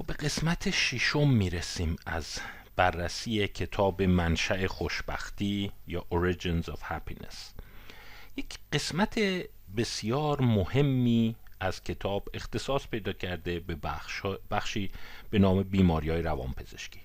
خب به قسمت ششم می‌رسیم از بررسی کتاب منشأ خوشبختی یا Origins of Happiness. یک قسمت بسیار مهمی از کتاب اختصاص پیدا کرده به بخش بخشی به نام بیماری های روانپزشکی.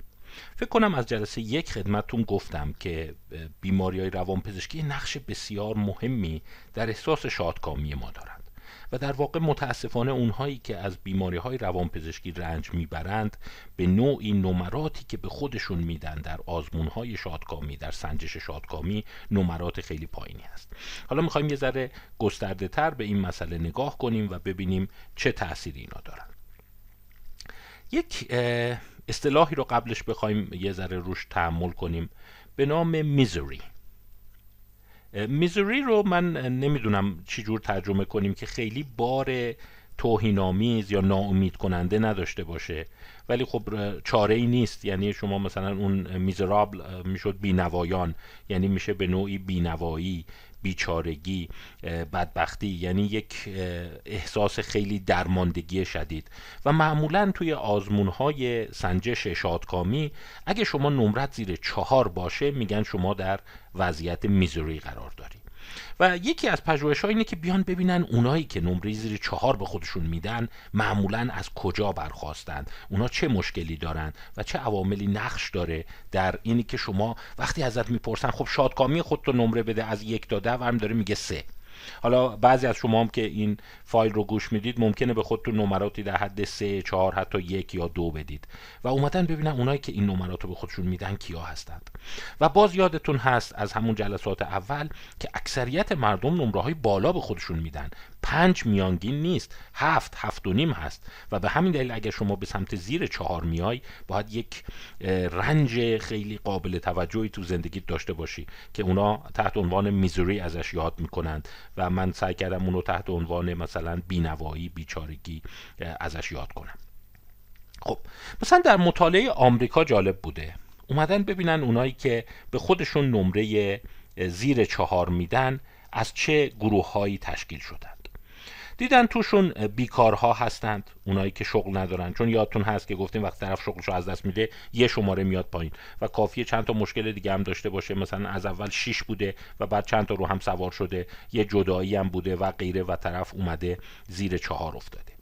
فکر کنم از جلسه یک خدمتتون گفتم که بیماری های روانپزشکی نقش بسیار مهمی در احساس شادکامی ما دارند و در واقع متاسفانه اونهایی که از بیماری های روانپزشکی رنج می‌برند به نوعی نمراتی که به خودشون میدن در آزمون های شادکامی در سنجش شادکامی نمرات خیلی پایینی هست. حالا می‌خوایم یه ذره گسترده تر به این مسئله نگاه کنیم و ببینیم چه تأثیری اینا دارن. یک اصطلاحی رو قبلش بخوایم یه ذره روش تحمل کنیم. به نام میزوری میزوری رو من نمی‌دونم چی جور ترجمه کنیم که خیلی بار توهینآمیز یا ناامید کننده نداشته باشه. ولی خب چاره ای نیست. یعنی شما مثلا اون میزرابل می‌شد بینوایان. یعنی میشه به نوعی بینوایی. بیچارگی بدبختی یعنی یک احساس خیلی درماندگی شدید. و معمولا توی آزمون های سنجش شادکامی اگه شما نمرت زیر چهار باشه میگن شما در وضعیت میزوری قرار داری و یکی از پژوهش ها اینه که بیان ببینن اونایی که نمره زیر چهار به خودشون میدن معمولا از کجا برخواستند اونا چه مشکلی دارن و چه عواملی نقش داره در اینی که شما وقتی ازت می‌پرسن خب شادکامی خودتو نمره بده از یک تا ده و هم داره میگه سه. حالا بعضی از شما هم که این فایل رو گوش می‌دید ممکنه به خودتون نمراتی در حد سه چهار حتی یک یا دو بدید. و اومدن ببینن اونایی که این نمرات رو به خودشون میدن کیا هستند. و باز یادتون هست از همون جلسات اول که اکثریت مردم نمره های بالا به خودشون میدن. پنج میانگین نیست هفت هفت و نیم هست. و به همین دلیل اگر شما به سمت زیر چهار میای باید یک رنج خیلی قابل توجهی تو زندگی داشته باشی که اونا تحت عنوان میزوری ازش یاد می‌کنند. و من سعی کردم اونو تحت عنوان مثلا بینوایی بیچارگی ازش یاد کنم. خب مثلا در مطالعه آمریکا جالب بوده. اومدن ببینن اونایی که به خودشون نمره زیر چهار میدن از چه گروه هایی تشکیل شدن. دیدن توشون بیکارها هستند. اونایی که شغل ندارن. چون یادتون هست که گفتیم وقتی طرف شغلشو از دست میده یه شماره میاد پایین و کافیه چند تا مشکل دیگه هم داشته باشه. مثلا از اول 6 بوده و بعد چند تا رو هم سوار شده. یه جدایی هم بوده و غیره و طرف اومده زیر چهار افتاده.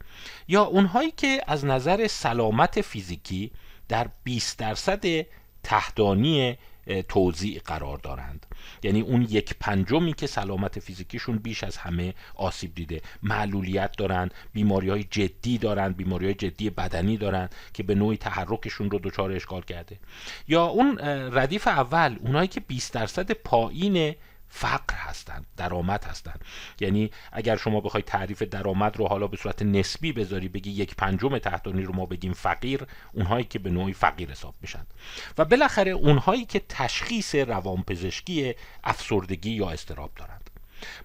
یا اونهایی که از نظر سلامت فیزیکی در 20 درصد تهدانی توضیع قرار دارند. یعنی اون یک پنجمی که سلامت فیزیکیشون بیش از همه آسیب دیده. معلولیت دارن بیماری های جدی دارن بیماری های جدی بدنی دارن که به نوعی تحرکشون رو دچار اشکال کرده. یا اون ردیف اول اونایی که 20 درصد پایین فقر هستند درآمد هستند یعنی اگر شما بخوای تعریف درآمد رو حالا به صورت نسبی بذاری بگی یک پنجم تحتانی رو ما بگیم فقیر اونهایی که به نوعی فقیر حساب میشن. و بالاخره اونهایی که تشخیص روانپزشکی افسردگی یا استراب دارند.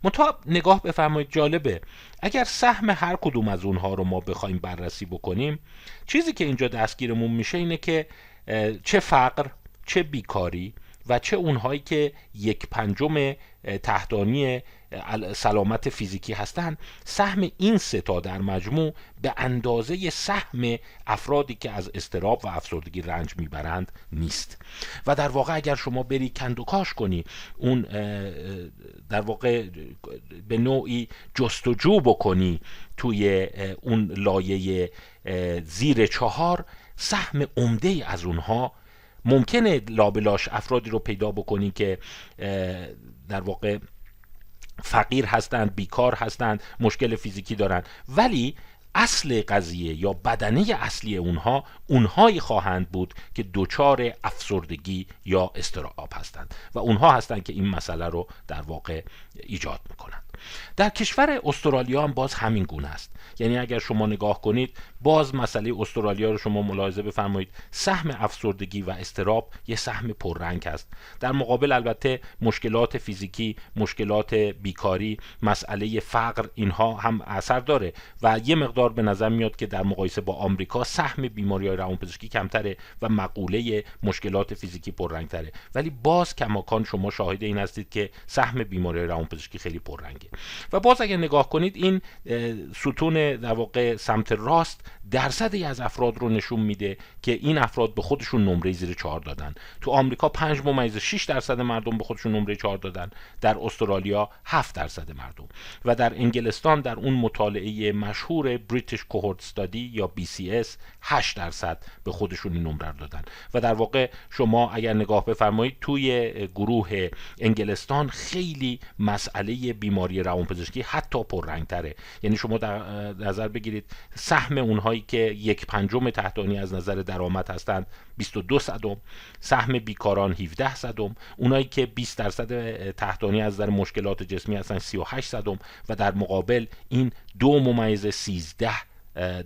منتها نگاه بفرمایید جالبه. اگر سهم هر کدوم از اونها رو ما بخوایم بررسی بکنیم چیزی که اینجا دستگیرمون میشه اینه که چه فقر چه بیکاری و چه اونهایی که یک پنجم تحتانی سلامت فیزیکی هستند سهم این ستا در مجموع به اندازه سهم افرادی که از استراب و افسردگی رنج می‌برند نیست. و در واقع اگر شما بری کندوکاش کنی اون در واقع به نوعی جستجو بکنی توی اون لایه زیر چهار سهم عمده از اونها ممکنه لابلاش افرادی رو پیدا بکنی که در واقع فقیر هستند بیکار هستند مشکل فیزیکی دارند. ولی اصل قضیه یا بدنه اصلی اونها اونهایی خواهند بود که دچار افسردگی یا استراب هستند. و اونها هستند که این مسئله رو در واقع ایجاد می‌کنند. در کشور استرالیا هم باز همین گونه است. یعنی اگر شما نگاه کنید باز مسئله استرالیا رو شما ملاحظه بفرمایید. سهم افسردگی و استراب یه سهم پررنگ است. در مقابل البته مشکلات فیزیکی مشکلات بیکاری مسئله فقر اینها هم اثر داره و یه مقدار به نظر میاد که در مقایسه با آمریکا سهم بیماری های روانپزشکی کمتره و مقوله مشکلات فیزیکی پررنگتره. ولی باز کماکان شما شاهد این هستید که سهم بیماری روانپزشکی خیلی پررنگه. و باز اگر نگاه کنید این ستون در واقع سمت راست درصدی از افراد رو نشون میده که این افراد به خودشون نمره زیر چهار دادن. تو آمریکا 5 ممیز 6 درصد مردم به خودشون نمره چهار دادن. در استرالیا 7 درصد مردم. و در انگلستان در اون مطالعه مشهور بریتیش کوهورت استادی یا BCS 8 درصد به خودشون این نمره دادن. و در واقع شما اگر نگاه بفرمایید توی گروه انگلستان خیلی مسئله بیماری روانپزشکی حتی پررنگتره. یعنی شما در نظر بگیرید سهم اونهایی که یک پنجم تحتانی از نظر درآمد هستند 22 صدم سهم بیکاران 17 صدم اونایی که 20 درصد تحتانی از نظر مشکلات جسمی هستن 38 صدم و در مقابل این دو ممیز 13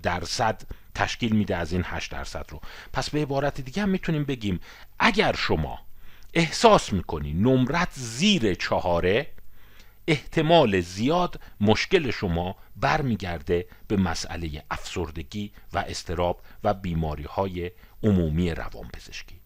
درصد تشکیل میده از این 8 درصد رو. پس به عبارت دیگه هم می‌تونیم بگیم اگر شما احساس می‌کنی نمرت زیر چهاره احتمال زیاد مشکل شما برمیگرده به مسئله افسردگی و استراب و بیماری های عمومی روانپزشکی.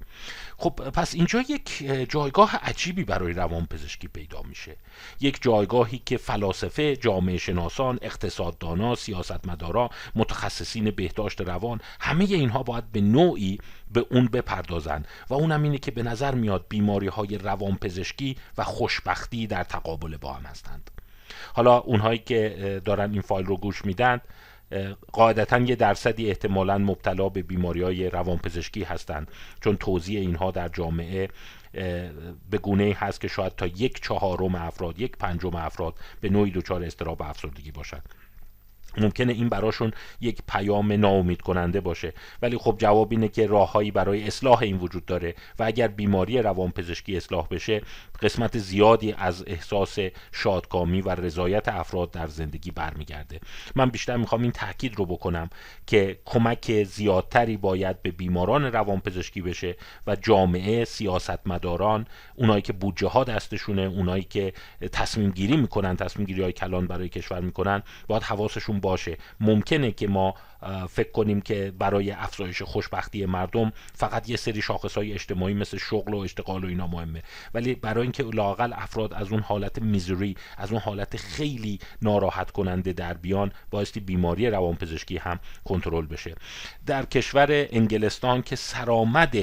خب پس اینجا یک جایگاه عجیبی برای روانپزشکی پیدا میشه. یک جایگاهی که فلاسفه جامعه شناسان اقتصاددانا سیاستمدارا متخصصین بهداشت روان همه اینها باید به نوعی به اون بپردازن و اونم اینه که به نظر میاد بیماری های روانپزشکی و خوشبختی در تقابل با هم هستند. حالا اونهایی که دارن این فایل رو گوش میدن قاعدتا یه درصدی احتمالا مبتلا به بیماری های روانپزشکی هستند. چون توضیح اینها در جامعه به گونه هست که شاید تا یک چهارم افراد یک پنجم افراد به نوعی دچار استراب افسردگی باشند. ممکنه این براشون یک پیام ناامید کننده باشه. ولی خب جواب اینه که راههایی برای اصلاح این وجود داره و اگر بیماری روانپزشکی اصلاح بشه قسمت زیادی از احساس شادکامی و رضایت افراد در زندگی برمیگرده. من بیشتر می‌خوام این تاکید رو بکنم که کمک زیادتری باید به بیماران روانپزشکی بشه و جامعه سیاستمداران اونایی که بودجه ها دستشونه اونایی که تصمیم گیری می‌کنن تصمیم گیری های کلان برای کشور می‌کنن باید حواسشون باشه. ممکنه که ما فکر کنیم که برای افزایش خوشبختی مردم فقط یه سری شاخص های اجتماعی مثل شغل و اشتغال و اینا مهمه. ولی برای اینکه لاقل افراد از اون حالت میزوری از اون حالت خیلی ناراحت کننده در بیان بایستی بیماری روانپزشکی هم کنترل بشه. در کشور انگلستان که سرآمد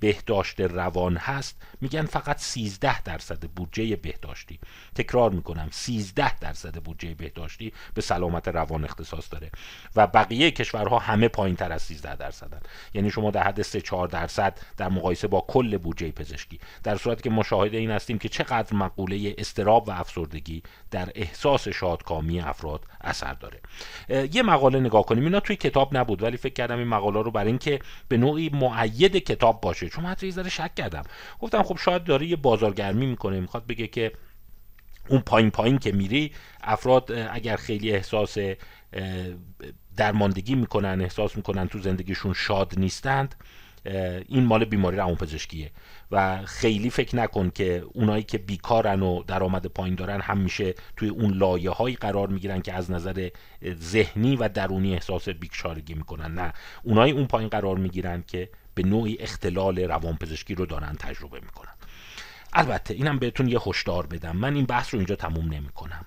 بهداشت روان هست میگن فقط 13 درصد بودجه بهداشتی. تکرار می‌کنم 13 درصد بودجه بهداشتی به سلامت روان اختصاص داره و بقیه کشورها همه پایین تر از 13 درصدن. یعنی شما در حد 3 4 درصد در مقایسه با کل بودجه پزشکی. در صورتی که مشاهده این هستیم که چقدر مقوله استراب و افسردگی در احساس شادکامی افراد اثر داره. یه مقاله نگاه کنیم. اینا توی کتاب نبود ولی فکر کردم این مقاله رو برای اینکه به نوعی معید کتاب باشه. چون من یه ذره شک کردم. گفتم خب شاید داره یه بازارگرمی می‌کنه می‌خواد بگه که اون پایین پایین که میری افراد اگر خیلی احساس درماندگی می‌کنن احساس می‌کنن تو زندگیشون شاد نیستند این مال بیماری روانپزشکیه و خیلی فکر نکن که اونایی که بیکارن و درآمد پایین دارن هم میشه توی اون لایه هایی قرار می‌گیرن که از نظر ذهنی و درونی احساس بیکارگی می‌کنن. نه. اونایی اون پایین قرار می‌گیرن که به نوعی اختلال روانپزشکی رو دارن تجربه می‌کنن. البته اینم بهتون یه هشدار بدم. من این بحث رو اینجا تموم نمی‌کنم.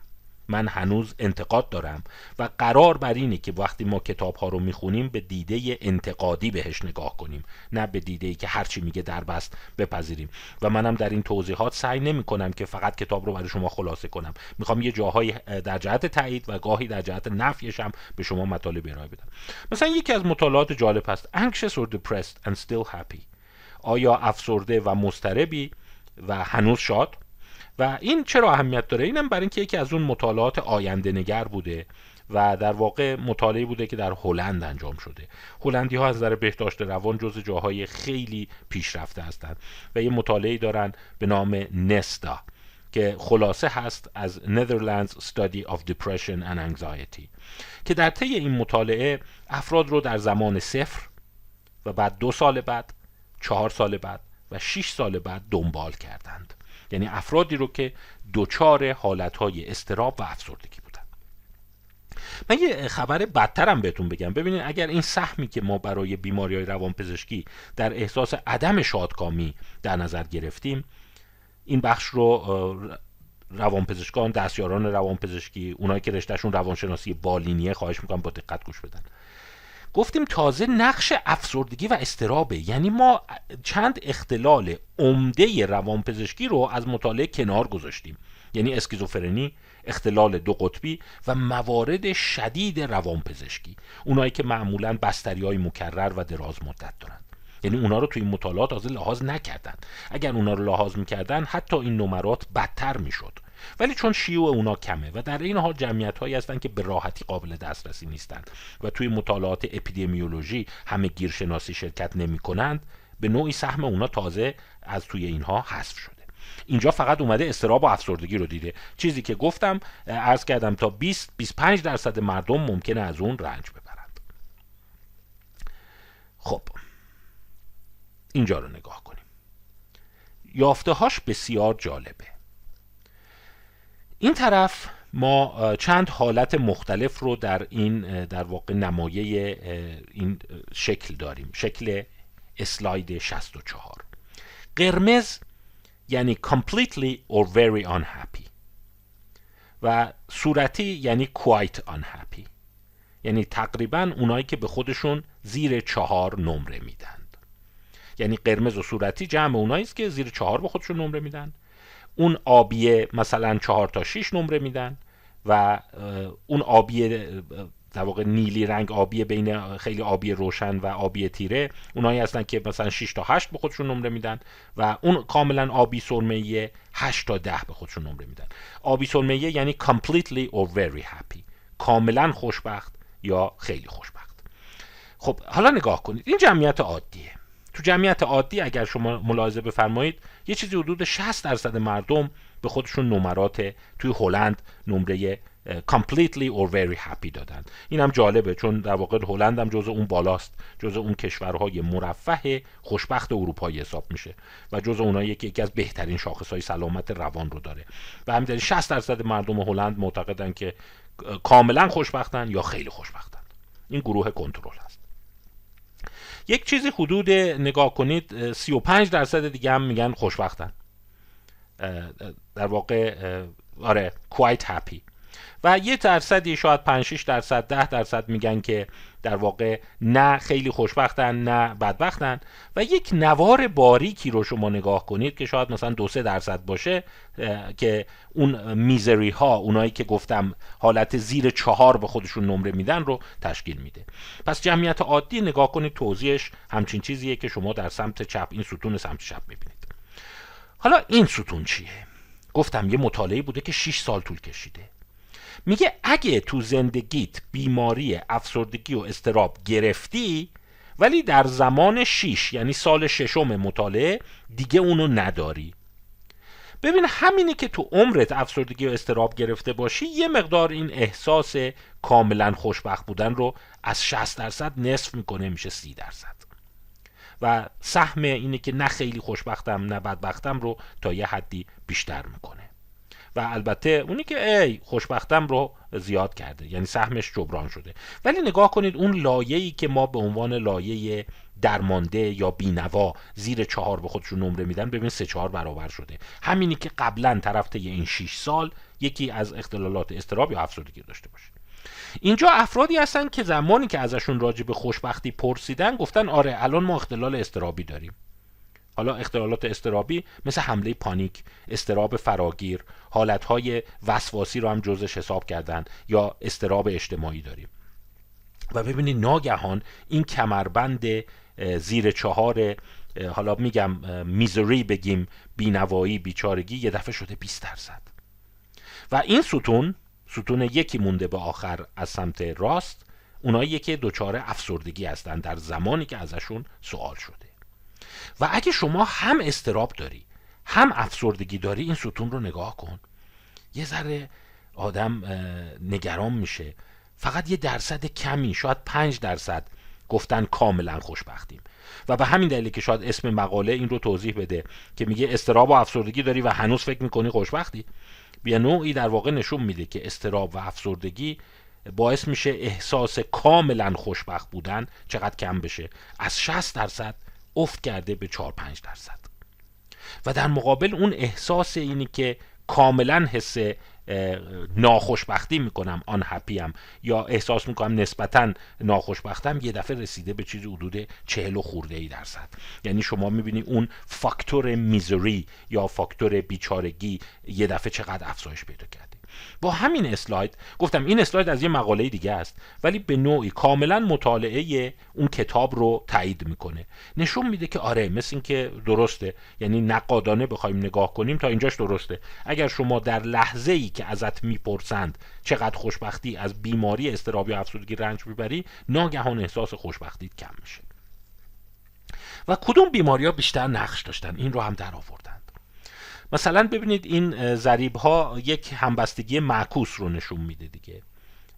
من هنوز انتقاد دارم و قرار بر اینه که وقتی ما کتاب ها رو می‌خونیم به دیده انتقادی بهش نگاه کنیم نه به دیده که هرچی میگه در بست بپذیریم. و منم در این توضیحات سعی نمی کنم که فقط کتاب رو برای شما خلاصه کنم. می‌خوام یه جاهایی در جهت تایید و گاهی در جهت نفیش هم به شما مطالب ارائه بدم. مثلا یکی از مطالعات جالب هست. Anxious or depressed and still happy. آیا افسرده و مضطربی و هنوز شاد؟ و این چرا اهمیت داره؟ اینم برای اینکه یکی از اون مطالعات آینده نگر بوده و در واقع مطالعه بوده که در هلند انجام شده. هلندی ها از نظر بهداشت روان جز جاهای خیلی پیشرفته هستند و یه مطالعه دارن به نام نستا که خلاصه هست از Netherlands Study of Depression and Anxiety که در طی این مطالعه افراد رو در زمان صفر و بعد دو سال بعد چهار سال بعد و 6 سال بعد دنبال کردند. یعنی افرادی رو که دچار حالتهای استراب و افسردگی بودن. من یه خبر بدترم بهتون بگم. ببینید اگر این سهمی که ما برای بیماری های روانپزشکی در احساس عدم شادکامی در نظر گرفتیم این بخش رو روانپزشکان دستیاران روانپزشکی اونایی که رشتهشون روانشناسی بالینیه خواهش می‌کنم با دقت گوش بدن. گفتیم تازه نقش افسردگی و استرابه. یعنی ما چند اختلال عمده روانپزشکی رو از مطالعه کنار گذاشتیم. یعنی اسکیزوفرنی اختلال دو قطبی و موارد شدید روانپزشکی. اونایی که معمولا بستری های مکرر و دراز مدت دارند یعنی اونا رو توی این مطالعات تازه لحاظ نکردن. اگر اونا رو لحاظ می‌کردن حتی این نمرات بدتر می‌شد. ولی چون شیوع اونا کمه و در این حال جمعیت هایی هستند که به راحتی قابل دسترسی نیستند و توی مطالعات اپیدمیولوژی همه گیرشناسی شرکت نمی کنند به نوعی سهم اونا تازه از توی اینها حذف شده. اینجا فقط اومده استراب و افسردگی رو دیده. چیزی که گفتم عرض کردم تا 20 25 درصد مردم ممکنه از اون رنج ببرند. خب اینجا رو نگاه کنیم. یافته هاش بسیار جالبه. این طرف ما چند حالت مختلف رو در این در واقع نمایه این شکل داریم. شکل اسلاید 64 قرمز یعنی completely or very unhappy. و صورتی یعنی quite unhappy. یعنی تقریبا اونایی که به خودشون زیر چهار نمره میدند یعنی قرمز و صورتی جمع اونایی است که زیر چهار به خودشون نمره میدن. اون آبیه مثلا چهار تا شیش نمره میدن و اون آبیه در واقع نیلی رنگ آبی بین خیلی آبی روشن و آبی تیره اونایی هستن که مثلا 6 تا 8 به خودشون نمره میدن و اون کاملا آبی سرمه 8 تا 10 به خودشون نمره میدن. آبی سرمه یعنی completely or very happy. کاملا خوشبخت یا خیلی خوشبخت. خب حالا نگاه کنید. این جمعیت عادیه. تو جمعیت عادی اگر شما ملاحظه بفرمایید یه چیزی حدود 60 درصد مردم به خودشون نمرات توی هلند نمره completely or very happy دادن. این هم جالبه چون در واقع هلند هم جزء اون بالاست جزء اون کشورهای مرفه خوشبخت اروپایی حساب میشه و جزء اونایی که یکی از بهترین شاخص های سلامت روان رو داره. و همین 60 درصد مردم هلند معتقدن که کاملا خوشبختن یا خیلی خوشبختن. این گروه کنترل هست. یک چیزی حدود نگاه کنید 35 درصد دیگه هم میگن خوشبختن. در واقع آره quite happy. و یه درصدی شاید 5 6 درصد 10 درصد میگن که در واقع نه خیلی خوشبختن نه بدبختن. و یک نوار باریکی رو شما نگاه کنید که شاید مثلا دو سه درصد باشه که اون میزری ها اونایی که گفتم حالت زیر چهار به خودشون نمره میدن رو تشکیل میده. پس جمعیت عادی نگاه کنید توضیحش همچین چیزیه که شما در سمت چپ این ستون سمت چپ می‌بینید. حالا این ستون چیه؟ گفتم یه مطالعه بوده که 6 سال طول کشیده. میگه اگه تو زندگیت بیماری افسردگی و استراب گرفتی ولی در زمان 6 یعنی سال ششم مطالعه دیگه اونو نداری. ببین همینی که تو عمرت افسردگی و استراب گرفته باشی یه مقدار این احساس کاملا خوشبخت بودن رو از 60 درصد نصف می‌کنه میشه 30 درصد. و سهم اینه که نه خیلی خوشبختم نه بدبختم رو تا یه حدی بیشتر می‌کنه. و البته اونی که ای خوشبختم رو زیاد کرده یعنی سهمش جبران شده. ولی نگاه کنید اون لایه‌ای که ما به عنوان لایه درمانده یا بینوا زیر چهار به خودشون نمره میدن ببین سه چهار برابر شده. همینی که قبلا طرف طی این 6 سال یکی از اختلالات استراب یا افسردگی داشته باشه. اینجا افرادی هستن که زمانی که ازشون راجع به خوشبختی پرسیدن گفتن آره الان ما اختلال استرابی داریم. حالا اختلالات استرابی مثل حمله پانیک، استراب فراگیر، حالتهای وسواسی رو هم جزش حساب کردن یا استراب اجتماعی داریم. و ببینید ناگهان این کمربند زیر چهار حالا میگم میزری بگیم بینوایی بیچارگی یه دفعه شده 20 درصد. و این ستون ستون یکی مونده به آخر از سمت راست اونایی که دچار افسردگی هستند در زمانی که ازشون سوال شده. و اگه شما هم استراب داری هم افسردگی داری این ستون رو نگاه کن. یه ذره آدم نگران میشه. فقط یه درصد کمی شاید پنج درصد. گفتن کاملا خوشبختیم. و به همین دلیل که شاید اسم مقاله این رو توضیح بده که میگه استراب و افسردگی داری و هنوز فکر می‌کنی خوشبختی. بیا نوعی در واقع نشون میده که استراب و افسردگی باعث میشه احساس کاملا خوشبخت بودن چقدر کم بشه. از 60 درصد افت کرده به 4 5 درصد. و در مقابل اون احساس اینی که کاملا حس ناخوشبختی می‌کنم آن هپیم یا احساس می‌کنم نسبتا ناخوشبختم یه دفعه رسیده به چیزی حدود چهل و خورده ای درصد. یعنی شما می‌بینی اون فاکتور میزوری یا فاکتور بیچارگی یه دفعه چقدر افزایش پیدا کرد با همین اسلاید گفتم این اسلاید از یه مقاله دیگه است ولی به نوعی کاملا مطالعه اون کتاب رو تایید می‌کنه. نشون میده که آره مثل اینکه درسته یعنی نقادانه بخوایم نگاه کنیم تا اینجاش درسته. اگر شما در لحظه ای که ازت می‌پرسند چقدر خوشبختی از بیماری استرابی و افسردگی رنج می‌بری ناگهان احساس خوشبختیت کم میشه. و کدوم بیماری ها بیشتر نقش داشتن؟ این رو هم در آوردن مثلا ببینید این ضریب ها یک همبستگی معکوس رو نشون میده دیگه.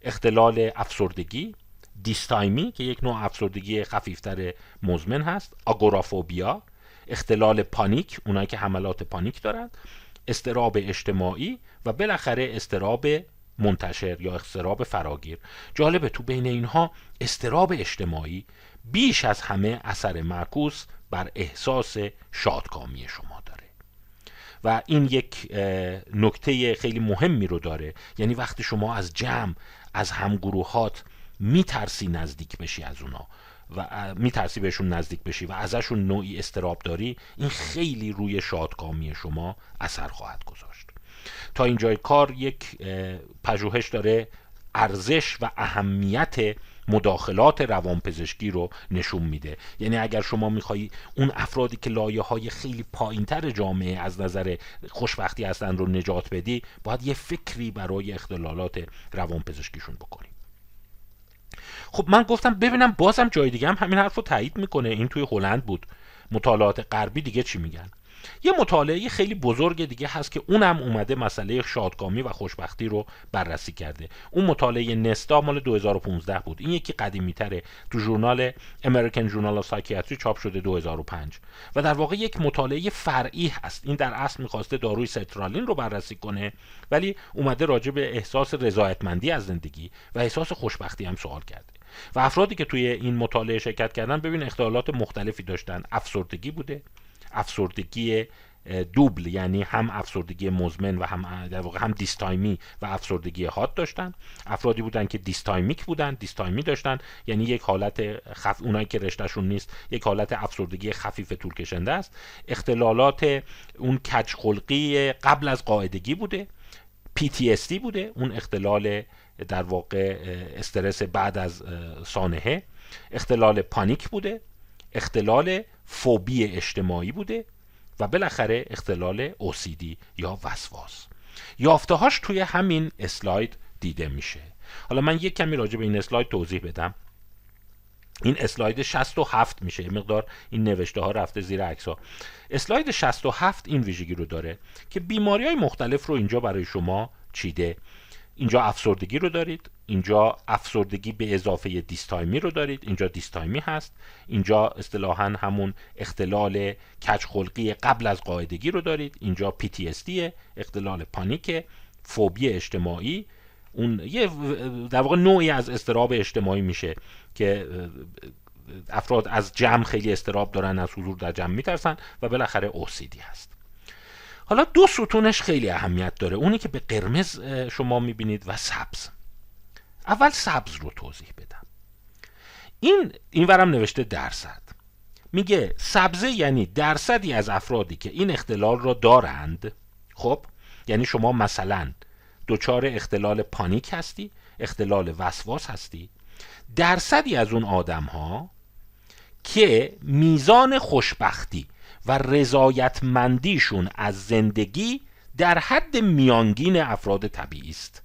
اختلال افسردگی دیستایمی که یک نوع افسردگی خفیفتر مزمن هست آگورافوبیا اختلال پانیک اونایی که حملات پانیک دارند استراب اجتماعی و بالاخره استراب منتشر یا استراب فراگیر. جالبه تو بین اینها استراب اجتماعی بیش از همه اثر معکوس بر احساس شادکامی شما. و این یک نکته خیلی مهمی رو داره. یعنی وقتی شما از جمع از همگروهات میترسی نزدیک بشی از اونا و میترسی بهشون نزدیک بشی و ازشون نوعی استراب داری این خیلی روی شادکامی شما اثر خواهد گذاشت. تا اینجای کار یک پژوهش داره ارزش و اهمیت مداخلات روانپزشکی رو نشون میده. یعنی اگر شما میخوایی اون افرادی که لایه های خیلی پایینتر جامعه از نظر خوشبختی هستن رو نجات بدی باید یه فکری برای اختلالات روانپزشکیشون بکنی. خب من گفتم ببینم بازم جای دیگه هم همین حرف رو تایید می‌کنه. این توی هلند بود. مطالعات غربی دیگه چی میگن؟ یه مطالعه خیلی بزرگ دیگه هست که اونم اومده مسئله شادکامی و خوشبختی رو بررسی کرده. اون مطالعه نستا مال 2015 بود. این یکی قدیمی تره تو ژورنال Journal of Psychiatry چاپ شده 2005 و در واقع یک مطالعه فرعی هست. این در اصل می‌خواسته داروی سترالین رو بررسی کنه ولی اومده راجع به احساس رضایتمندی از زندگی و احساس خوشبختی هم سوال کرده. و افرادی که توی این مطالعه شرکت کردن ببین اختلالات مختلفی داشتن. افسردگی بوده. افسردگی double یعنی هم افسردگی مزمن و هم در واقع هم dysthymia و افسردگی حاد داشتن. افرادی بودن که dysthymic بودن dysthymia داشتن. یعنی یک حالت خفـ اونایی که رشتهشون نیست یک حالت افسردگی خفیف طول‌کشنده است. اختلالات اون کج خلقی قبل از قاعدگی بوده. PTSD بوده. اون اختلال در واقع استرس بعد از سانحه. اختلال پانیک بوده. اختلال فوبی اجتماعی بوده و بالاخره اختلال OCD یا وسواس. یافتهاش توی همین اسلاید دیده میشه. حالا من یک کمی راجع به این اسلاید توضیح بدم. این اسلاید 67 میشه. مقدار این نوشته ها رفته زیر عکس ها اسلاید 67 این ویژگی رو داره که بیماری های مختلف رو اینجا برای شما چیده. اینجا افسردگی رو دارید. اینجا افسردگی به اضافه دیستایمی رو دارید. اینجا دیستایمی هست. اینجا اصطلاحا همون اختلال کچخلقی قبل از قاعدگی رو دارید. اینجا PTSD اختلال پانیک فوبی اجتماعی. اون یه در واقع نوعی از استراب اجتماعی میشه که افراد از جمع خیلی استراب دارن از حضور در جمع میترسن و بالاخره OCD هست. حالا دو ستونش خیلی اهمیت داره. اونی که به قرمز شما می‌بینید و سبز. اول سبز رو توضیح بدم. این این ورم نوشته درصد. میگه سبزه یعنی درصدی از افرادی که این اختلال را دارند. خب یعنی شما مثلا دچار اختلال پانیک هستی اختلال وسواس هستی. درصدی از اون آدم ها که میزان خوشبختی و رضایتمندیشون از زندگی در حد میانگین افراد طبیعی است.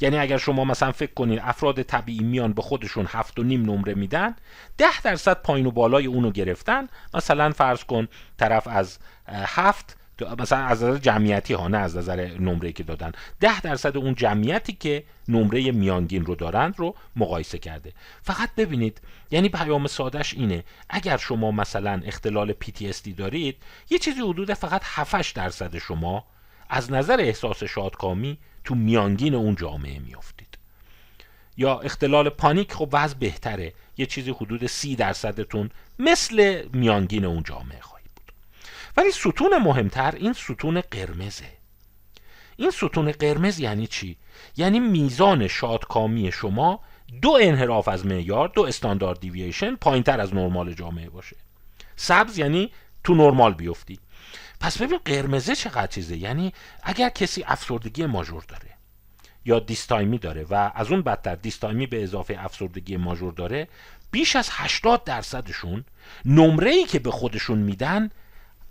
یعنی اگر شما مثلا فکر کنید افراد طبیعی میان به خودشون هفت و نیم نمره میدن ده درصد پایین و بالای اونو گرفتن. مثلا فرض کن طرف از هفت مثلا از نظر جمعیتی ها نه از نظر نمره که دادن. ده درصد اون جمعیتی که نمره میانگین رو دارند رو مقایسه کرده. فقط ببینید یعنی پیام سادش اینه اگر شما مثلا اختلال PTSD دارید یه چیزی حدود فقط 7 درصد شما از نظر احساس شادکامی تو میانگین اون جامعه میافتید. یا اختلال پانیک خب وضع بهتره. یه چیزی حدود سی درصدتون مثل میانگین اون جامعه خواهید بود. ولی ستون مهمتر این ستون قرمزه. این ستون قرمز یعنی چی؟ یعنی میزان شادکامی شما دو انحراف از معیار دو استاندارد دیوییشن پایینتر از نرمال جامعه باشه. سبز یعنی تو نرمال بیفتی. پس ببین قرمزه چقدر چیزه. یعنی اگر کسی افسردگی ماژور داره یا دیستایمی داره و از اون بدتر دیستایمی به اضافه افسردگی ماژور داره بیش از 80 درصدشون نمره ای که به خودشون میدن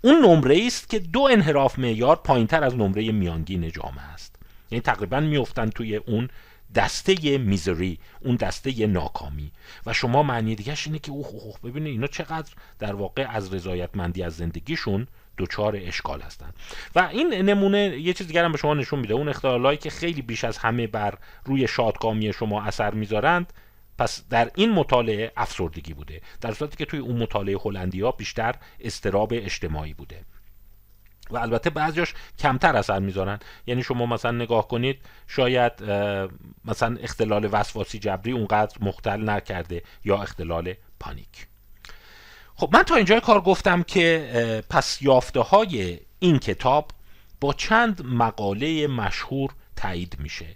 اون نمره است که دو انحراف معیار پایینتر از نمره میانگین جامعه است. یعنی تقریبا میفتن توی اون دسته میزری اون دسته ناکامی. و شما معنی دیگهش اینه که اوه اوه ببینید اینا چقدر در واقع از رضایتمندی از زندگیشون دچار اشکال هستند و این نمونه یه چیز دیگر هم به شما نشون میده. اون اختلالایی که خیلی بیش از همه بر روی شادکامی شما اثر می‌ذارند پس در این مطالعه افسردگی بوده. در صورتی که توی اون مطالعه هلندیا بیشتر استراب اجتماعی بوده. و البته بعضیاش کمتر اثر می‌ذارن یعنی شما مثلا نگاه کنید شاید مثلا اختلال وسواسی جبری اونقدر مختل نکرده یا اختلال پانیک. خب من تا اینجای کار گفتم که پس یافته های این کتاب با چند مقاله مشهور تایید میشه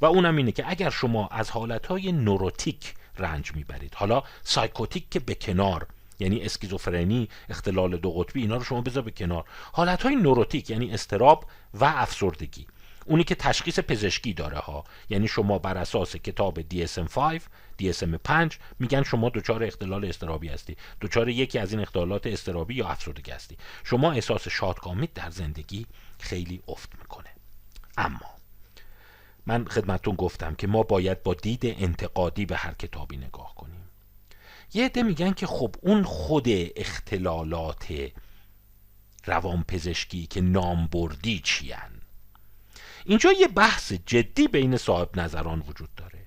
و اونم اینه که اگر شما از حالتهای نوروتیک رنج می‌برید حالا سایکوتیک که به کنار یعنی اسکیزوفرنی اختلال دو قطبی اینا رو شما بذار به کنار. حالتهای نوروتیک یعنی استراب و افسردگی. اونی که تشخیص پزشکی داره ها. یعنی شما بر اساس کتاب DSM-5 DSM-5 میگن شما دچار اختلال استرابی هستی. دچار یکی از این اختلالات استرابی یا افسردگی هستی. شما احساس شادکامی در زندگی خیلی افت می‌کنه. اما من خدمتون گفتم که ما باید با دید انتقادی به هر کتابی نگاه کنیم. یه عده میگن که خب اون خود اختلالات روانپزشکی که نامبردی چیان اینجا یه بحث جدی بین صاحب نظران وجود داره.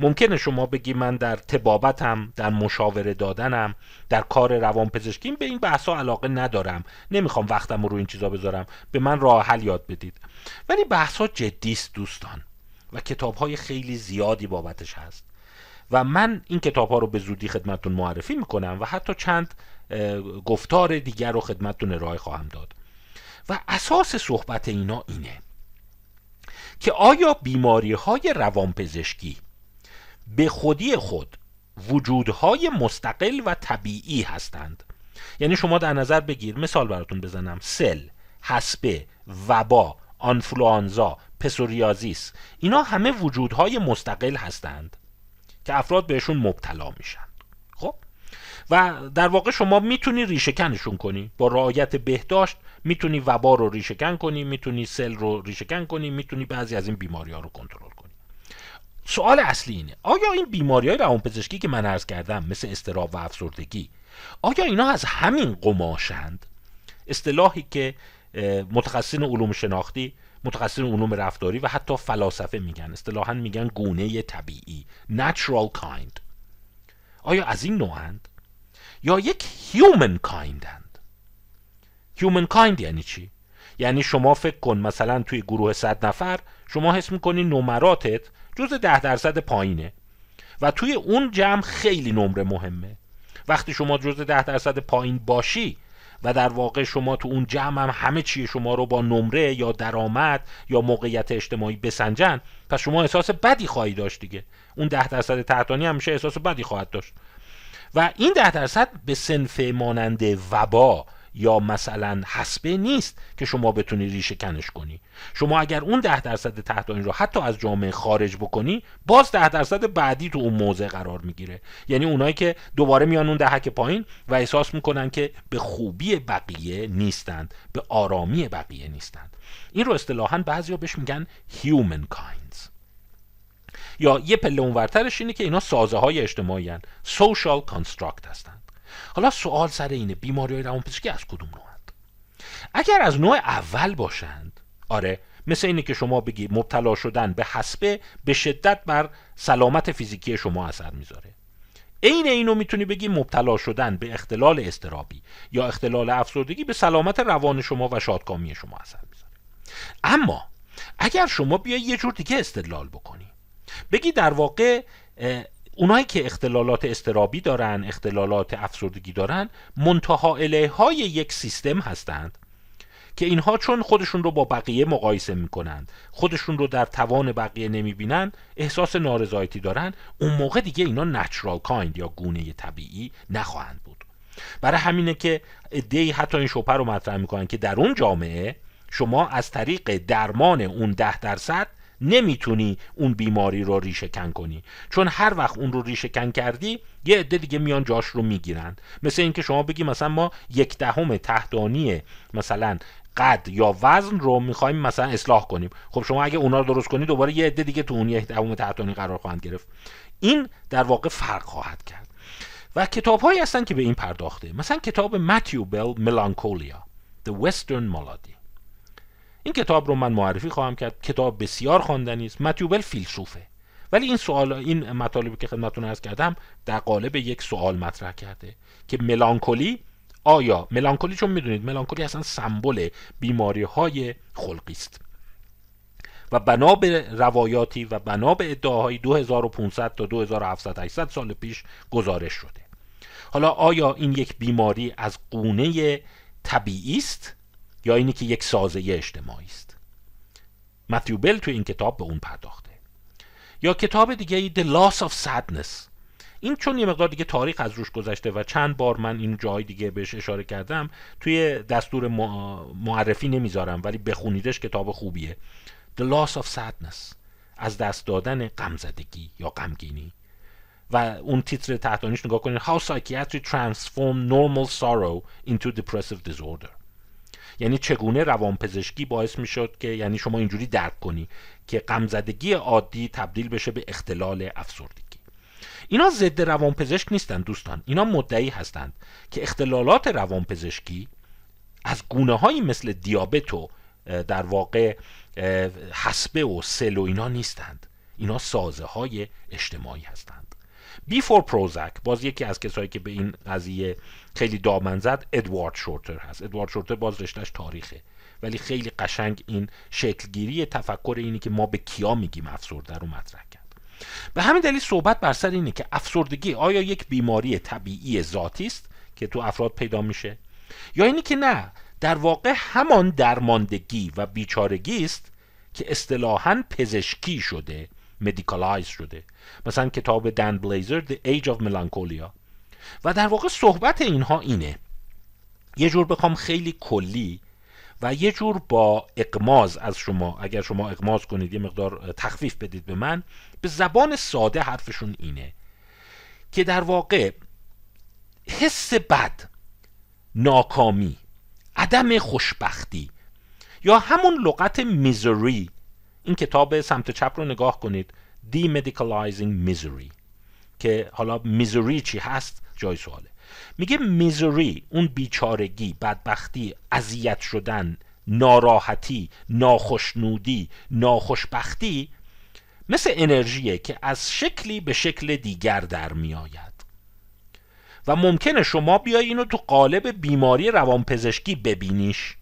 ممکنه شما بگی من در تبابتم در مشاوره دادنم در کار روانپزشکی به این بحث ها علاقه ندارم. نمی‌خوام وقتم رو این چیزا بذارم. به من راه حل یاد بدید. ولی بحث ها جدی است دوستان و کتاب های خیلی زیادی بابتش هست. و من این کتاب ها رو به زودی خدمتون معرفی می‌کنم و حتی چند گفتار دیگر رو خدمتتون ارائه خواهم داد. و اساس صحبت اینا اینه. که آیا بیماری های روانپزشکی به خودی خود وجودهای مستقل و طبیعی هستند؟ یعنی شما در نظر بگیر مثال براتون بزنم. سل حسبه وبا آنفلوانزا پسوریازیس اینا همه وجودهای مستقل هستند که افراد بهشون مبتلا میشن. و در واقع شما می‌تونی ریشهکنشون کنی. با رعایت بهداشت می‌تونی وبا رو ریشهکن کنی می‌تونی سل رو ریشهکن کنی می‌تونی بعضی از این بیماری ها رو کنترل کنی. سوال اصلی اینه آیا این بیماری های روانپزشکی که من عرض کردم مثل استراب و افسردگی آیا اینا از همین قماشند؟ اصطلاحی که متخصصین علوم شناختی متخصصین علوم رفتاری و حتی فلاسفه میگن. اصطلاحا میگن گونه طبیعی natural kind. آیا از این نوعند؟ یا یک kind هند human kind یعنی چی؟ یعنی شما فکر کن مثلا توی گروه صد نفر شما حس می‌کنی نمراتت جز ده درصد پایینه و توی اون جمع خیلی نمره مهمه. وقتی شما جز ده درصد پایین باشی و در واقع شما تو اون جمع هم همه چی شما رو با نمره یا درآمد یا موقعیت اجتماعی بسنجن پس شما احساس بدی خواهی داشت دیگه. اون ده درصد تحتانی همیشه احساس بدی خواهد داشت. و این ده درصد به سنف مانند وبا یا مثلا حسبه نیست که شما بتونی ریشه کنش کنی. شما اگر اون ده درصد تحت این رو حتی از جامعه خارج بکنی باز ده درصد بعدی تو اون موضع قرار می‌گیره. یعنی اونایی که دوباره میان اون دهک پایین و احساس می‌کنن که به خوبی بقیه نیستند به آرامی بقیه نیستند. این رو اصطلاحا بعضیا بهش میگن human kinds یا یه پله اونورترش اینه که اینا سازه های اجتماعی هن. social construct هستند. حالا سوال سر اینه بیماری های روانپزشکی از کدوم نوعند؟ اگر از نوع اول باشند آره مثل اینه که شما بگی مبتلا شدن به حسبه به شدت بر سلامت فیزیکی شما اثر می‌ذاره. عین اینو می‌تونی بگی مبتلا شدن به اختلال استرابی یا اختلال افسردگی به سلامت روان شما و شادکامی شما اثر می‌ذاره. اما اگر شما بیای یه جور دیگه استدلال بکنی بگی در واقع اونایی که اختلالات استرابی دارن اختلالات افسردگی دارن منتها های یک سیستم هستند که اینها چون خودشون رو با بقیه مقایسه می‌کنند خودشون رو در توان بقیه نمی‌بینن احساس نارضایتی دارن اون موقع دیگه اینا نچرال کایند یا گونه طبیعی نخواهند بود. برای همینه که دی حتی این شوپر رو مطرح می‌کنن که در اون جامعه شما از طریق درمان اون ده درصد نمی‌تونی اون بیماری رو ریشه کن کنی. چون هر وقت اون رو ریشه کن کردی یه عده دیگه میان جاش رو می‌گیرن. مثل اینکه شما بگی مثلا ما یک دهم تحتانی مثلا قد یا وزن رو می‌خوایم مثلا اصلاح کنیم. خب شما اگه اونا رو درست کنی دوباره یه عده دیگه تو اون یک دهم تحتانی قرار خواهند گرفت. این در واقع فرق خواهد کرد. و کتاب هایی هستن که به این پرداخته. مثلا کتاب متیو بل ملانکولیا The Western Malady این کتاب رو من معرفی خواهم کرد. کتاب بسیار خواندنی است. متیوبل فیلسوفه ولی این سوال این مطالبی که خدمتتون عرض کردم در قالب یک سوال مطرح کرده که ملانکولی آیا ملانکولی چون می‌دونید ملانکولی اصلا سمبل بیماری های خلقی است. و بنا به روایاتی و بنا به ادعاهای 2500 تا 2700 سال پیش گزارش شده. حالا آیا این یک بیماری از قونه طبیعی است؟ یا اینی که یک سازه اجتماعی است. متیو بل تو این کتاب به اون پرداخته. یا کتاب دیگه ای The Loss of Sadness. این چون یه مقدار دیگه تاریخ از روش گذشته و چند بار من این جای دیگه بهش اشاره کردم توی دستور معرفی نمی‌ذارم ولی بخونیدش کتاب خوبیه. The Loss of Sadness. از دست دادن غمزدگی یا غمگینی. و اون تیتر تحتانیش نگاه کنید How Psychiatry Transform Normal Sorrow into Depressive Disorder. یعنی چگونه روانپزشکی باعث می‌شد که یعنی شما اینجوری درک کنی که غمزدگی عادی تبدیل بشه به اختلال افسردگی. اینا ضد روانپزشک نیستند دوستان. اینا مدعی هستند که اختلالات روانپزشکی از گونه هایی مثل دیابت و در واقع حسبه و سل و اینا نیستند. اینا سازه های اجتماعی هستند. بیفور پروزک باز یکی از کسایی که به این قضیه خیلی دامن زد ادوارد شورتر هست. ادوارد شورتر باز رشتهش تاریخه. ولی خیلی قشنگ این شکلگیری تفکر اینی که ما به کیا میگیم افسرده رو مطرح کرد. به همین دلیل صحبت بر سر اینه که افسردگی آیا یک بیماری طبیعی ذاتی است که تو افراد پیدا میشه؟ یا اینی که نه در واقع همان درماندگی و بیچارگی است که اصطلاحا پزشکی شده medicalize شده. مثلا کتاب دن بلیزر The Age of Melancholia. و در واقع صحبت اینها اینه. یه جور بخوام خیلی کلی و یه جور با اقماز از شما اگر شما اقماز کنید یه مقدار تخفیف بدید به من به زبان ساده حرفشون اینه که در واقع حس بد ناکامی عدم خوشبختی یا همون لغت میزوری این کتاب سمت چپ رو نگاه کنید Demedicalizing Misery که حالا میزوری چی هست؟ جای سواله. میگه میزوری اون بیچارگی بدبختی اذیت شدن ناراحتی ناخشنودی ناخوشبختی مثل انرژیه که از شکلی به شکل دیگر در میآید. و ممکنه شما بیای اینو تو قالب بیماری روانپزشکی ببینیش.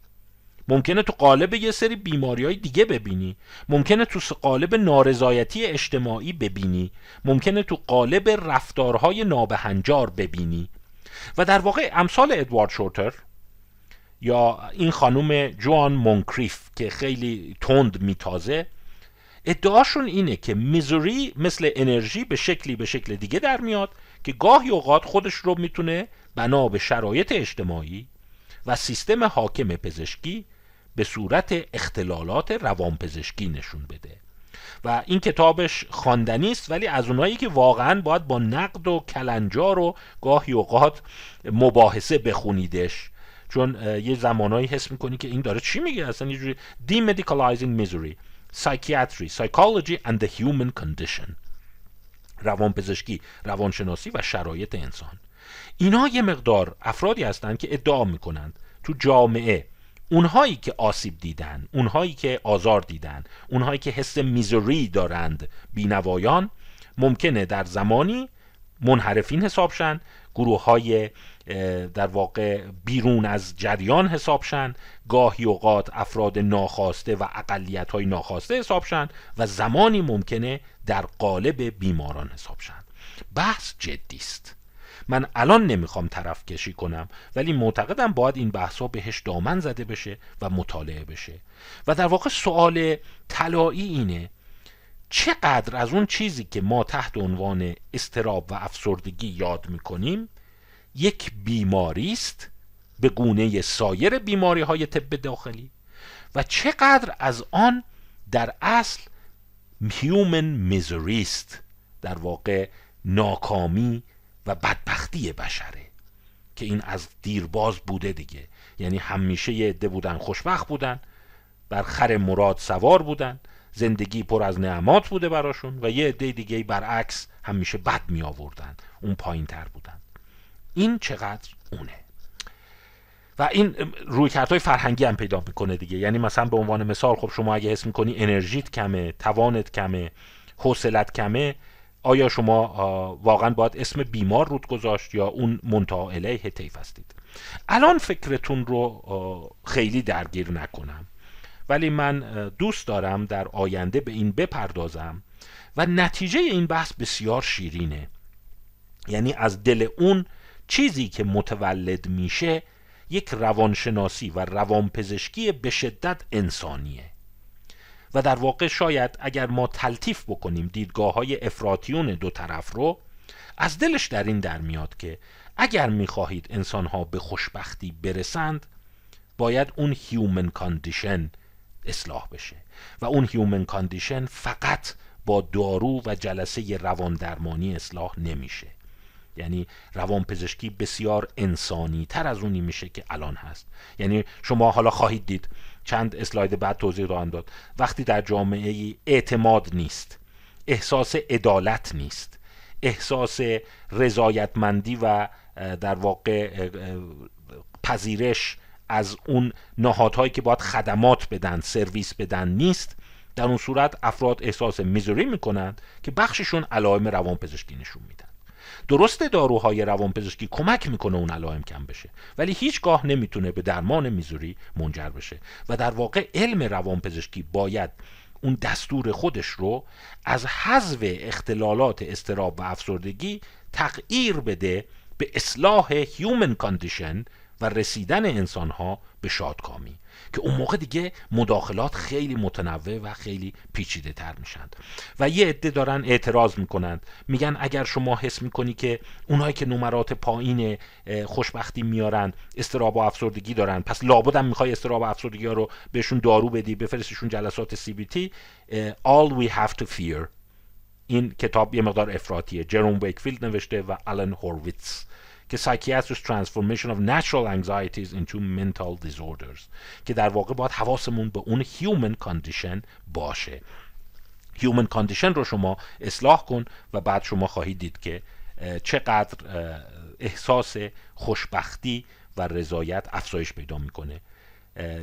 ممکنه تو قالب یه سری بیماری های دیگه ببینی. ممکنه تو قالب نارضایتی اجتماعی ببینی. ممکنه تو قالب رفتارهای نابهنجار ببینی. و در واقع امثال ادوارد شورتر یا این خانم جوان مونکریف که خیلی تند میتازه ادعاشون اینه که میزوری مثل انرژی به شکلی به شکل دیگه در میاد که گاهی اوقات خودش رو می‌تونه بنا به شرایط اجتماعی و سیستم حاکم پزشکی به صورت اختلالات روانپزشکی نشون بده. و این کتابش خواندنی است ولی از اونایی که واقعا باید با نقد و کلنجار و گاهی اوقات مباحثه بخونیدش. چون یه زمانایی حس می‌کنی که این داره چی میگه؟ اصلا یه جوری demedicalizing misery psychiatry psychology and the human condition. روانپزشکی روانشناسی و شرایط انسان. اینا یه مقدار افرادی هستند که ادعا می‌کنند تو جامعه اونهایی که آسیب دیدن اونهایی که آزار دیدن اونهایی که حس میزوری دارند بینوایان ممکنه در زمانی منحرفین حساب شن گروه های در واقع بیرون از جریان حساب شن گاهی اوقات افراد ناخواسته و اقلیت های ناخواسته حساب شن و زمانی ممکنه در قالب بیماران حساب شن. بحث جدی است. من الان نمی‌خوام طرف کشی کنم ولی معتقدم باید این بحثا بهش دامن زده بشه و مطالعه بشه. و در واقع سوال طلایی اینه چقدر از اون چیزی که ما تحت عنوان استراب و افسردگی یاد می‌کنیم یک بیماری است به گونه سایر بیماری های طب داخلی؟ و چقدر از آن در اصل هیومن میزوری است در واقع ناکامی و بدبختی بشره که این از دیرباز بوده دیگه. یعنی همیشه یه عده بودن خوشبخت بودن بر خر مراد سوار بودن زندگی پر از نعمات بوده براشون و یه عده دیگه برعکس همیشه بد می آوردن اون پایین تر بودن. این چقدر اونه. و این رویکردهای فرهنگی هم پیدا می‌کنه دیگه. یعنی مثلا به عنوان مثال خب شما اگه حس می‌کنی انرژیت کمه توانت کمه حوصلت کمه آیا شما واقعا باید اسم بیمار رود گذاشت یا اون منتها الیه طیف هستید؟ الان فکرتون رو خیلی درگیر نکنم ولی من دوست دارم در آینده به این بپردازم و نتیجه این بحث بسیار شیرینه. یعنی از دل اون چیزی که متولد میشه یک روانشناسی و روانپزشکی به شدت انسانیه. و در واقع شاید اگر ما تلطیف بکنیم دیدگاه های افراطیون دو طرف رو از دلش در این در میاد که اگر می‌خواهید انسان ها به خوشبختی برسند باید اون human condition اصلاح بشه و اون human condition فقط با دارو و جلسه روان درمانی اصلاح نمیشه. یعنی روان پزشکی بسیار انسانی تر از اونی میشه که الان هست. یعنی شما حالا خواهید دید چند اسلاید بعد توضیح خواهم داد. وقتی در جامعه اعتماد نیست احساس عدالت نیست احساس رضایتمندی و در واقع پذیرش از اون نهادهایی که باید خدمات بدن سرویس بدن نیست در اون صورت افراد احساس misery می‌کنند که بخششون علائم روانپزشکی نشون میدن درست داروهای روانپزشکی کمک می‌کنه اون علائم کم بشه. ولی هیچگاه نمی‌تونه به درمان misery منجر بشه. و در واقع علم روانپزشکی باید اون دستور خودش رو از حذف اختلالات اضطراب و افسردگی تغییر بده به اصلاح human condition و رسیدن انسان ها به شادکامی که اون موقع دیگه مداخلات خیلی متنوع و خیلی پیچیده تر میشند و یه عده دارن اعتراض می‌کنند میگن اگر شما حس می‌کنی که اونایی که نمرات پایین خوشبختی میارن اضطراب و افسردگی دارن پس لابد هم می‌خوای اضطراب و افسردگی ها رو بهشون دارو بدی بفرستشون جلسات CBT all we have to fear. این کتاب یه مقدار افراطیه جروم ویکفیلد نوشته و آلن هورویتس. که Psychiatric Transformation of Natural Anxieties into Mental Disorders که در واقع باید حواسمون به اون Human Condition باشه. Human Condition رو شما اصلاح کن و بعد شما خواهید دید که چقدر احساس خوشبختی و رضایت افزایش پیدا می‌کنه.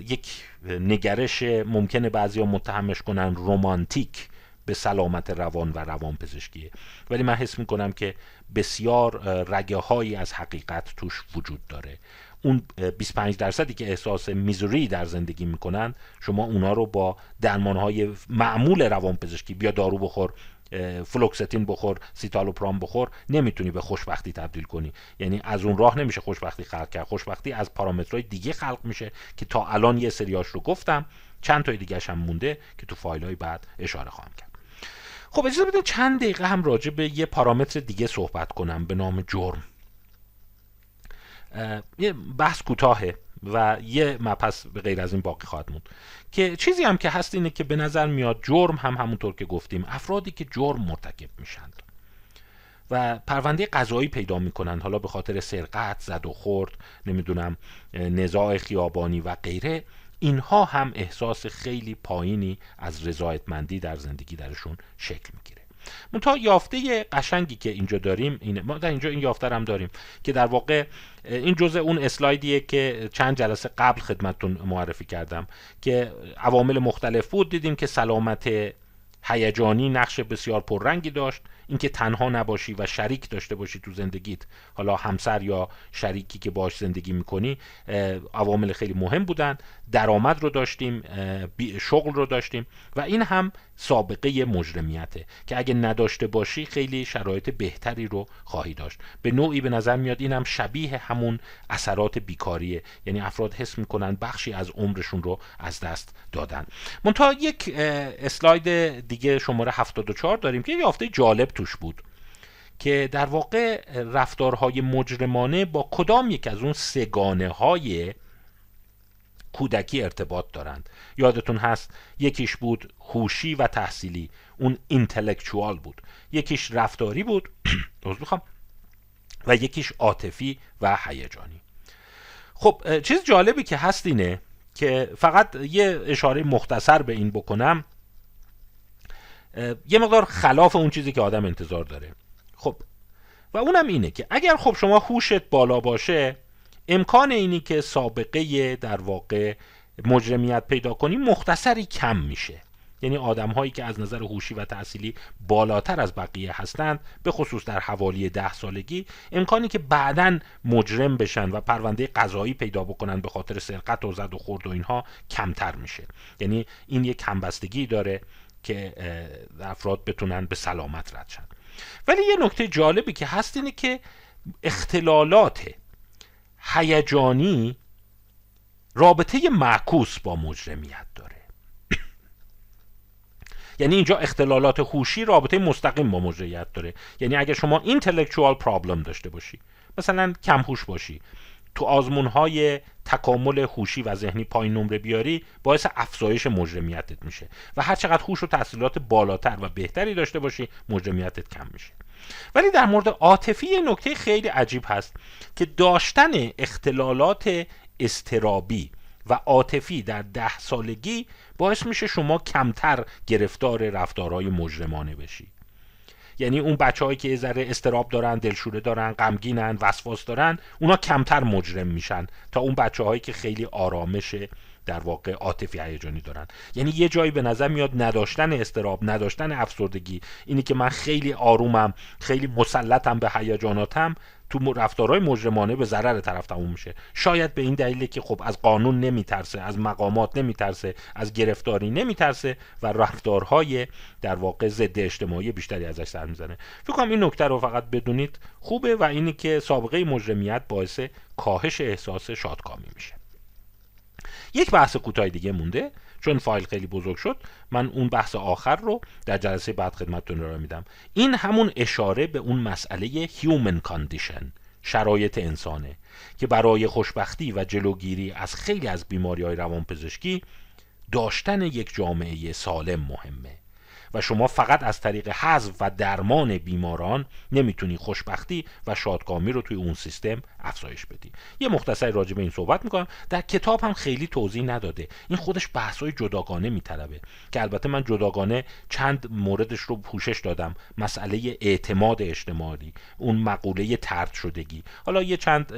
یک نگرش ممکنه بعضی متهمش کنن رومانتیک به سلامت روان و روان پزشکیه. ولی من حس می‌کنم که بسیار رگه هایی از حقیقت توش وجود داره. اون 25 درصدی که احساس misery در زندگی می‌کنن شما اونا رو با درمان های معمول روان پزشکی بیا دارو بخور فلوکستین بخور سیتالوپرام بخور نمی‌تونی به خوشبختی تبدیل کنی. یعنی از اون راه نمیشه خوشبختی خلق کرد. خوشبختی از پارامترهای دیگه خلق میشه که تا الان یه سریاش رو گفتم چند تای دیگه هم مونده که تو فایل های بعد اشاره خواهم کرد. خب اجازه بدین چند دقیقه هم راجع به یه پارامتر دیگه صحبت کنم به نام جرم. یه بحث کوتاهه و یه مپس به غیر از این باقی خواهد موند. که چیزی هم که هست اینه که به نظر میاد جرم هم همونطور که گفتیم افرادی که جرم مرتکب میشند و پرونده قضایی پیدا می‌کنند. حالا به خاطر سرقت زد و خورد نمی‌دونم نزاع خیابانی و غیره. اینها هم احساس خیلی پایینی از رضایتمندی در زندگی درشون شکل می‌گیره. منتها یافته قشنگی که اینجا داریم اینه. ما در اینجا این یافته هم داریم که در واقع این جزء اون اسلایدیه که چند جلسه قبل خدمتتون معرفی کردم که عوامل مختلف بود. دیدیم که سلامت هیجانی نقش بسیار پررنگی داشت. اینکه تنها نباشی و شریک داشته باشی تو زندگیت حالا همسر یا شریکی که باش زندگی می‌کنی عوامل خیلی مهم بودن. درآمد رو داشتیم شغل رو داشتیم و این هم سابقه مجرمیته که اگه نداشته باشی خیلی شرایط بهتری رو خواهی داشت. به نوعی به نظر میاد این هم شبیه همون اثرات بیکاریه. یعنی افراد حس می‌کنن بخشی از عمرشون رو از دست دادن. منتها یک اسلاید دیگه شماره 74 داریم که یافته جالب توش بود. که در واقع رفتارهای مجرمانه با کدام یک از اون سگانه های کودکی ارتباط دارند؟ یادتون هست یکیش بود هوشی و تحصیلی. اون اینتלקچوال بود. یکیش رفتاری بود بخوام و یکیش عاطفی و هیجانی. خب چیز جالبی که هست اینه که فقط یه اشاره مختصر به این بکنم. یه مقدار خلاف اون چیزی که آدم انتظار داره. خب و اونم اینه که اگر خب شما هوشت بالا باشه امکان اینی که سابقه در واقع مجرمیت پیدا کنی مختصری کم میشه. یعنی آدم هایی که از نظر هوشی و تحصیلی بالاتر از بقیه هستند به خصوص در حوالی ده سالگی امکانی که بعدا مجرم بشن و پرونده قضایی پیدا بکنن به خاطر سرقت و زد و خورد و اینها کمتر میشه. یعنی این یک همبستگی داره. که افراد بتونن به سلامت رد شن. ولی یه نکته جالبی که هست اینه که اختلالات هیجانی رابطه معکوس با مجرمیت داره. یعنی اینجا اختلالات هوشی رابطه مستقیم با مجرمیت داره. یعنی اگر شما اینتלקچوال پرابلم داشته باشی مثلا کم هوش باشی تو آزمون های تکامل هوشی و ذهنی پایین نمره بیاری باعث افزایش مجرمیتت میشه و هر چقدر هوش و تحصیلات بالاتر و بهتری داشته باشی مجرمیتت کم میشه. ولی در مورد عاطفی نکته خیلی عجیب هست که داشتن اختلالات استرابی و عاطفی در ده سالگی باعث میشه شما کمتر گرفتار رفتارهای مجرمانه بشی. یعنی اون بچههایی که یه ذره استراب دارن دلشوره دارن غمگینن وسواس دارن اونا کمتر مجرم میشن تا اون بچههایی که خیلی آرامش در واقع عاطفی هیجانی دارن. یعنی یه جایی به نظر میاد نداشتن استراب نداشتن افسردگی اینی که من خیلی آرومم خیلی مسلطم به هیجاناتم تو رفتارهای مجرمانه به ضرر طرف تموم میشه. شاید به این دلیله که خب از قانون نمیترسه از مقامات نمیترسه از گرفتاری نمیترسه و رفتارهای در واقع ضد اجتماعی بیشتری ازش سر می‌زنه. فکر کنم این نکته رو فقط بدونید خوبه و اینی که سابقه مجرمیت باعث کاهش احساس شادکامی میشه. یک بحث کوتاه دیگه مونده. چون فایل خیلی بزرگ شد من اون بحث آخر رو در جلسه بعد خدمتتون رو میدم. این همون اشاره به اون مسئله human condition شرایط انسانه که برای خوشبختی و جلوگیری از خیلی از بیماری های روانپزشکی داشتن یک جامعه سالم مهمه. و شما فقط از طریق حذف و درمان بیماران نمی‌تونی خوشبختی و شادکامی رو توی اون سیستم افزایش بدی. یه مختصری راجع به این صحبت می‌کنم. در کتاب هم خیلی توضیح نداده. این خودش بحثای جداگانه میطلبه. که البته من جداگانه چند موردش رو پوشش دادم. مسئله اعتماد اجتماعی اون مقوله ترد شدگی. حالا یه چند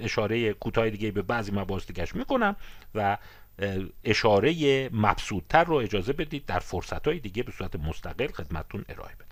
اشاره کوتاه دیگه به بعضی مباحث دیگه می‌کنم و اشاره مبسودتر رو اجازه بدید در فرصت های دیگه به صورت مستقل خدمتتون ارائه بدم.